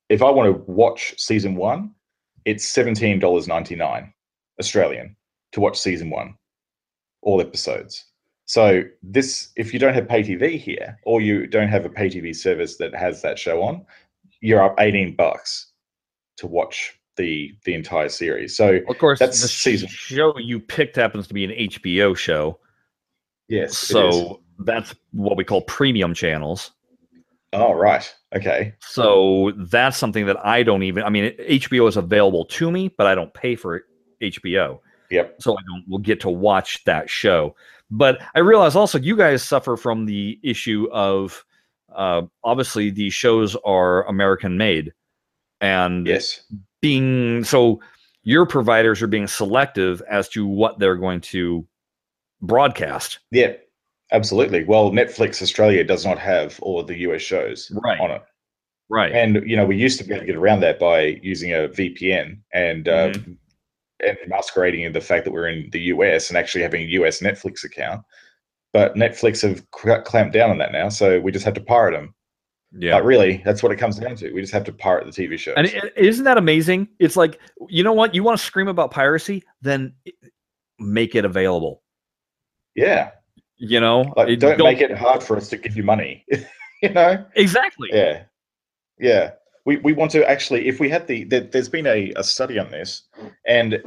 Speaker 3: if I want to watch season one, it's seventeen dollars ninety nine Australian to watch season one, all episodes. So this, if you don't have pay TV here, or you don't have a pay TV service that has that show on, you're up eighteen bucks to watch the the entire series. So
Speaker 2: Of course,
Speaker 3: That's
Speaker 2: the
Speaker 3: season.
Speaker 2: show you picked happens to be an HBO show,
Speaker 3: yes,
Speaker 2: so that's what we call premium channels.
Speaker 3: oh right, okay,
Speaker 2: So that's something that I don't even. I mean, HBO is available to me, but I don't pay for HBO,
Speaker 3: yep,
Speaker 2: so I don't will get to watch that show. But I realize also you guys suffer from the issue of uh, obviously these shows are American made, and
Speaker 3: yes,
Speaker 2: being so your providers are being selective as to what they're going to broadcast.
Speaker 3: yeah, absolutely. Well, Netflix Australia does not have all of the US shows
Speaker 2: Right.
Speaker 3: on it.
Speaker 2: Right.
Speaker 3: And you know, we used to be able to get around that by using a VPN and uh, and masquerading in the fact that we're in the US and actually having a US Netflix account. But Netflix have clamped down on that now, so we just have to pirate them.
Speaker 2: yeah.
Speaker 3: But really, that's what it comes down to. We just have to pirate the TV shows.
Speaker 2: And is isn't that amazing? It's like, you know what? You want to scream about piracy? Then make it available.
Speaker 3: yeah,
Speaker 2: You know,
Speaker 3: like
Speaker 2: It-
Speaker 3: don't, make it hard for us to give you money. you know?
Speaker 2: exactly.
Speaker 3: Yeah, yeah. We we want to actually, if we had the, there, there's been a, a study on this, and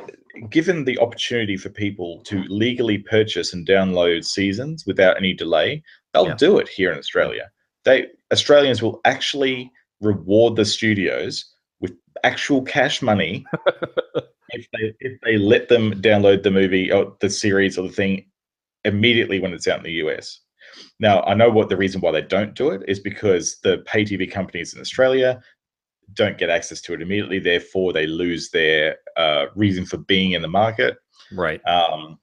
Speaker 3: given the opportunity for people to legally purchase and download seasons without any delay, they'll
Speaker 2: Yeah.
Speaker 3: do it here in Australia. They Australians will actually reward the studios with actual cash money if they if they let them download the movie or the series or the thing immediately when it's out in the US. Now, I know what the reason why they don't do it is because the pay TV companies in Australia don't get access to it immediately. Therefore, they lose their uh, reason for being in the market,
Speaker 2: Right.
Speaker 3: um,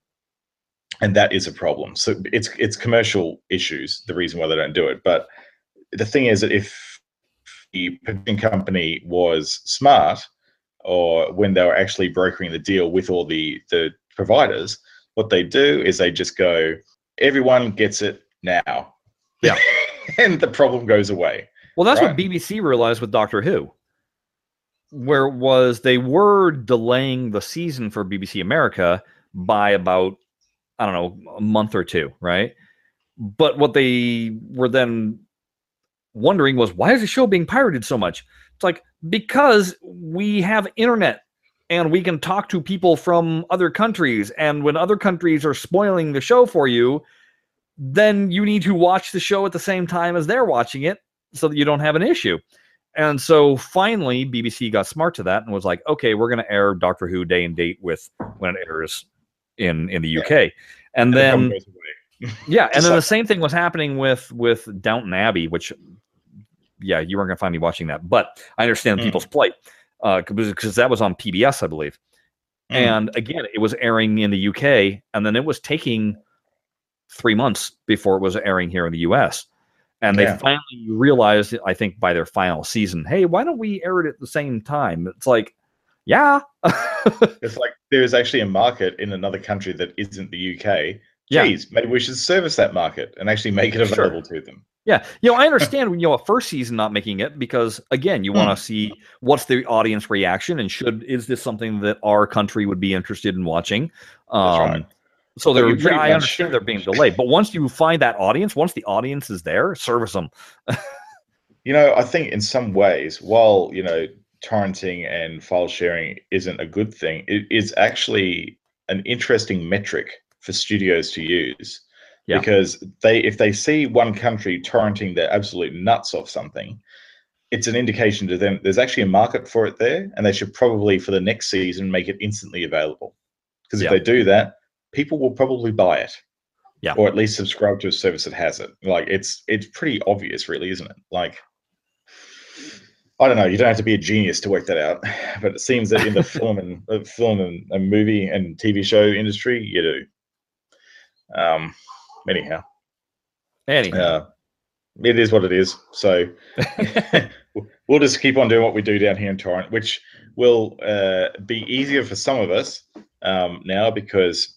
Speaker 3: and that is a problem. So it's it's commercial issues the reason why they don't do it. But the thing is that if the production company was smart, or when they were actually brokering the deal with all the the providers, what they do is they just go, everyone gets it now.
Speaker 2: Yeah.
Speaker 3: and the problem goes away.
Speaker 2: Well, that's what BBC realized with Doctor Who, where was they were delaying the season for BBC America by about, I don't know, a month or two, right? But what they were then wondering was why is the show being pirated so much? It's like because we have internet and we can talk to people from other countries. And when other countries are spoiling the show for you, then you need to watch the show at the same time as they're watching it so that you don't have an issue. And so finally, BBC got smart to that and was like, okay, we're going to air Doctor Who day and date with when it airs in in the
Speaker 3: Yeah.
Speaker 2: UK. And
Speaker 3: And
Speaker 2: then yeah, and then the same thing was happening with with Downton Abbey, which yeah, you weren't going to find me watching that, but I understand
Speaker 3: Mm.
Speaker 2: people's plight uh, because that was on PBS, I believe.
Speaker 3: Mm.
Speaker 2: And again, it was airing in the UK, and then it was taking three months before it was airing here in the US. And they
Speaker 3: Yeah.
Speaker 2: finally realized, I think, by their final season, hey, why don't we air it at the same time? It's like, yeah,
Speaker 3: It's like there is actually a market in another country that isn't the UK.
Speaker 2: Yeah.
Speaker 3: Geez, maybe we should service that market and actually make it
Speaker 2: Sure.
Speaker 3: available to them.
Speaker 2: Yeah, you know, I understand you know a first season not making it because again, you want to see what's the audience reaction and should is this something that our country would be interested in watching. Um,
Speaker 3: right.
Speaker 2: So they're,
Speaker 3: you pretty
Speaker 2: yeah, I
Speaker 3: much-
Speaker 2: understand they're being delayed, but once you find that audience, once the audience is there, service them.
Speaker 3: You know, I think in some ways, while you know torrenting and file sharing isn't a good thing, it is actually an interesting metric for studios to use.
Speaker 2: Yeah.
Speaker 3: Because they, if they see one country torrenting their absolute nuts off something, it's an indication to them there's actually a market for it there, and they should probably for the next season make it instantly available. Because if
Speaker 2: Yeah.
Speaker 3: they do that, people will probably buy it.
Speaker 2: Yeah.
Speaker 3: Or at least subscribe to a service that has it. Like it's it's pretty obvious, really, isn't it? Like I don't know. You don't have to be a genius to work that out, but it seems that in the film and uh, film and, and movie and TV show industry, you do. Um, anyhow,
Speaker 2: Anyhow,
Speaker 3: uh, it is what it is. So we'll just keep on doing what we do down here in Torrent, which will uh, be easier for some of us um, now because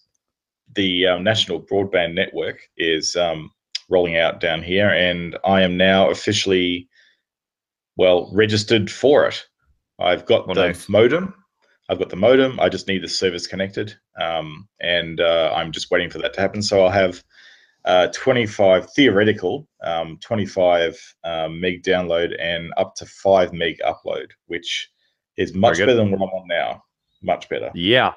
Speaker 3: the um, national broadband network is um, rolling out down here, and I am now officially well registered for it. I've got
Speaker 2: Oh,
Speaker 3: the
Speaker 2: nice.
Speaker 3: modem. I've got the modem. I just need the service connected, um, and uh, I'm just waiting for that to happen. So I'll have uh, 25 theoretical, um, 25 um, meg download and up to five meg upload, which is much better than what I'm on now. Much better.
Speaker 2: Yeah.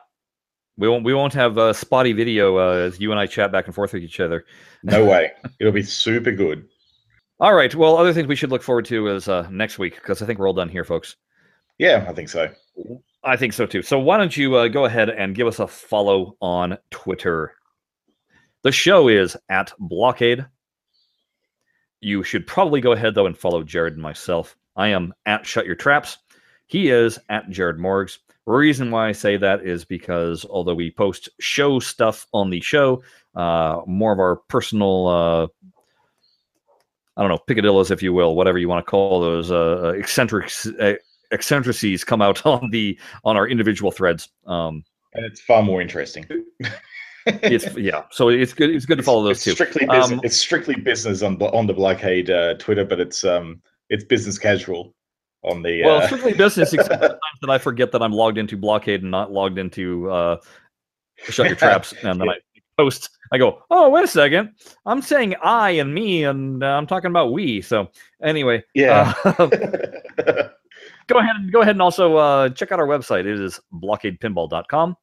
Speaker 2: We won't we won't have a spotty video uh, as you and I chat back and forth with each other.
Speaker 3: No way. It'll be super good.
Speaker 2: All right. Well, other things we should look forward to is uh, next week because I think we're all done here, folks.
Speaker 3: Yeah, I think so.
Speaker 2: I think so too. So why don't you uh, go ahead and give us a follow on Twitter? The show is at Blockade. You should probably go ahead though and follow Jared and myself. I am at Shut Your Traps. He is at Jared Morgs. Reason why I say that is because although we post show stuff on the show, uh, more of our personal, uh, I don't know, picadillos, if you will, whatever you want to call those, uh, uh, eccentrics, uh, eccentricities come out on the on our individual threads. Um,
Speaker 3: And it's far more interesting.
Speaker 2: it's yeah, so it's good. It's good to follow those
Speaker 3: it's
Speaker 2: too.
Speaker 3: Strictly business.
Speaker 2: Um,
Speaker 3: it's strictly business on on the Blockade uh, Twitter, but it's um it's business casual on the.
Speaker 2: Well,
Speaker 3: uh,
Speaker 2: strictly business, except the times that I forget that I'm logged into Blockade and not logged into uh, Shut Your Traps, and then I post. I go, oh wait a second, I'm saying I and me, and uh, I'm talking about we. So anyway,
Speaker 3: yeah.
Speaker 2: uh, go ahead and go ahead and also uh, check out our website. It is blockadepinball.com.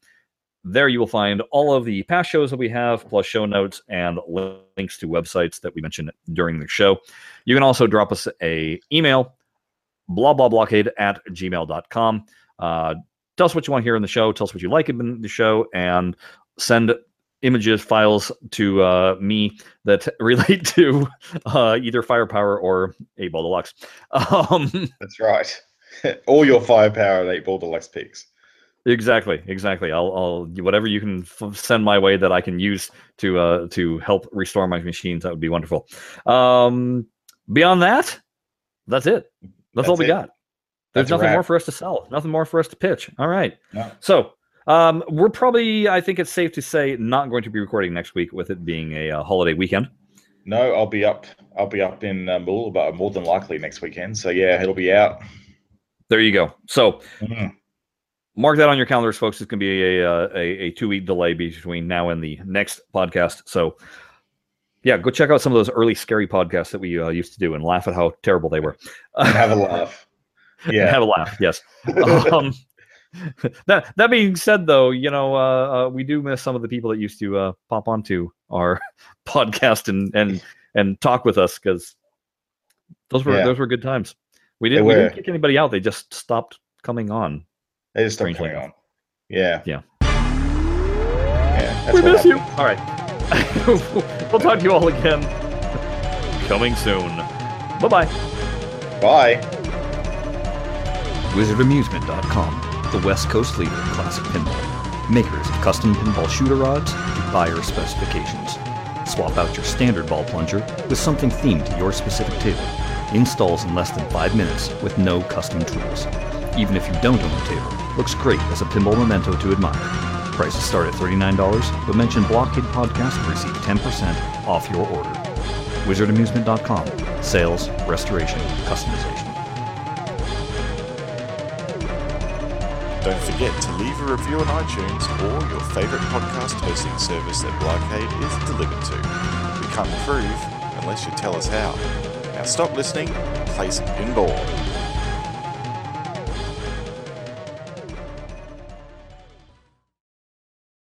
Speaker 2: There you will find all of the past shows that we have, plus show notes and links to websites that we mentioned during the show. You can also drop us a email, blah blah blockade at gmail.com. Uh, tell us what you want to hear in the show, tell us what you like in the show, and send images, files to uh, me that relate to uh, either firepower or 8 Ball Deluxe. Um,
Speaker 3: That's right. All your firepower at eight ball deluxe picks.
Speaker 2: Exactly, exactly. I'll, I'll whatever you can f- send my way that I can use to uh to help restore my machines. That would be wonderful. Um, beyond that, that's it. That's, all we
Speaker 3: it.
Speaker 2: got. There's
Speaker 3: That's
Speaker 2: nothing more for us to sell. Nothing more for us to pitch. All right.
Speaker 3: No.
Speaker 2: So um, we're probably, I think it's safe to say, not going to be recording next week with it being a uh, holiday weekend.
Speaker 3: No, I'll be up. I'll be up in uh, Mool, but more than likely next weekend. So yeah, it'll be out.
Speaker 2: There you go. So
Speaker 3: Mhm.
Speaker 2: mark that on your calendars, folks. It's going to be a, uh, a a two week delay between now and the next podcast. So, yeah, go check out some of those early scary podcasts that we uh, used to do and laugh at how terrible they were.
Speaker 3: Have a laugh. Yeah.
Speaker 2: have a laugh. Yes. um, that that being said, though, you know uh, uh, we do miss some of the people that used to uh, pop onto our podcast and and and talk with us because those were
Speaker 3: Yeah.
Speaker 2: those were good times. We didn't we didn't kick anybody out. They just stopped coming on.
Speaker 3: They just stopped coming on. Yeah.
Speaker 2: Yeah.
Speaker 3: Yeah.
Speaker 2: We miss you. All right. we'll talk to you all again coming soon. Bye bye.
Speaker 3: Bye.
Speaker 4: WizardAmusement.com, the West Coast leader in classic pinball. Makers of custom pinball shooter rods to buyer specifications. Swap out your standard ball plunger with something themed to your specific table. Installs in less than five minutes with no custom tools. Even if you don't own a table, looks great as a pinball memento to admire. Prices start at $39, but mention Blockade Podcast to receive 10% off your order. WizardAmusement.com. Sales, restoration, customization.
Speaker 1: Don't forget to leave a review on iTunes or your favorite podcast hosting service that Blockade is delivered to. We can't improve unless you tell us how. Now stop listening, play some pinball.